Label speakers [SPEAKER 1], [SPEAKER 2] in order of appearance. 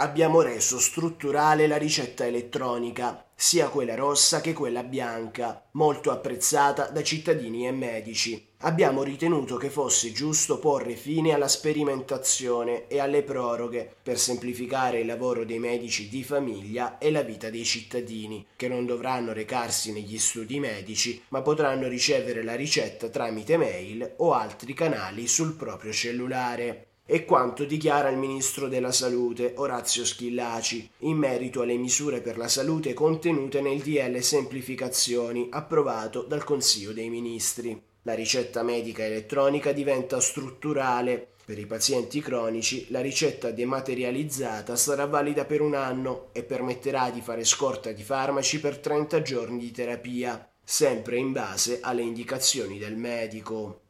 [SPEAKER 1] Abbiamo reso strutturale la ricetta elettronica, sia quella rossa che quella bianca, molto apprezzata da cittadini e medici. Abbiamo ritenuto che fosse giusto porre fine alla sperimentazione e alle proroghe per semplificare il lavoro dei medici di famiglia e la vita dei cittadini, che non dovranno recarsi negli studi medici, ma potranno ricevere la ricetta tramite mail o altri canali sul proprio cellulare e quanto dichiara il ministro della Salute Orazio Schillaci in merito alle misure per la salute contenute nel DL Semplificazioni approvato dal Consiglio dei Ministri. La ricetta medica elettronica diventa strutturale. Per i pazienti cronici la ricetta dematerializzata sarà valida per un anno e permetterà di fare scorta di farmaci per 30 giorni di terapia, sempre in base alle indicazioni del medico.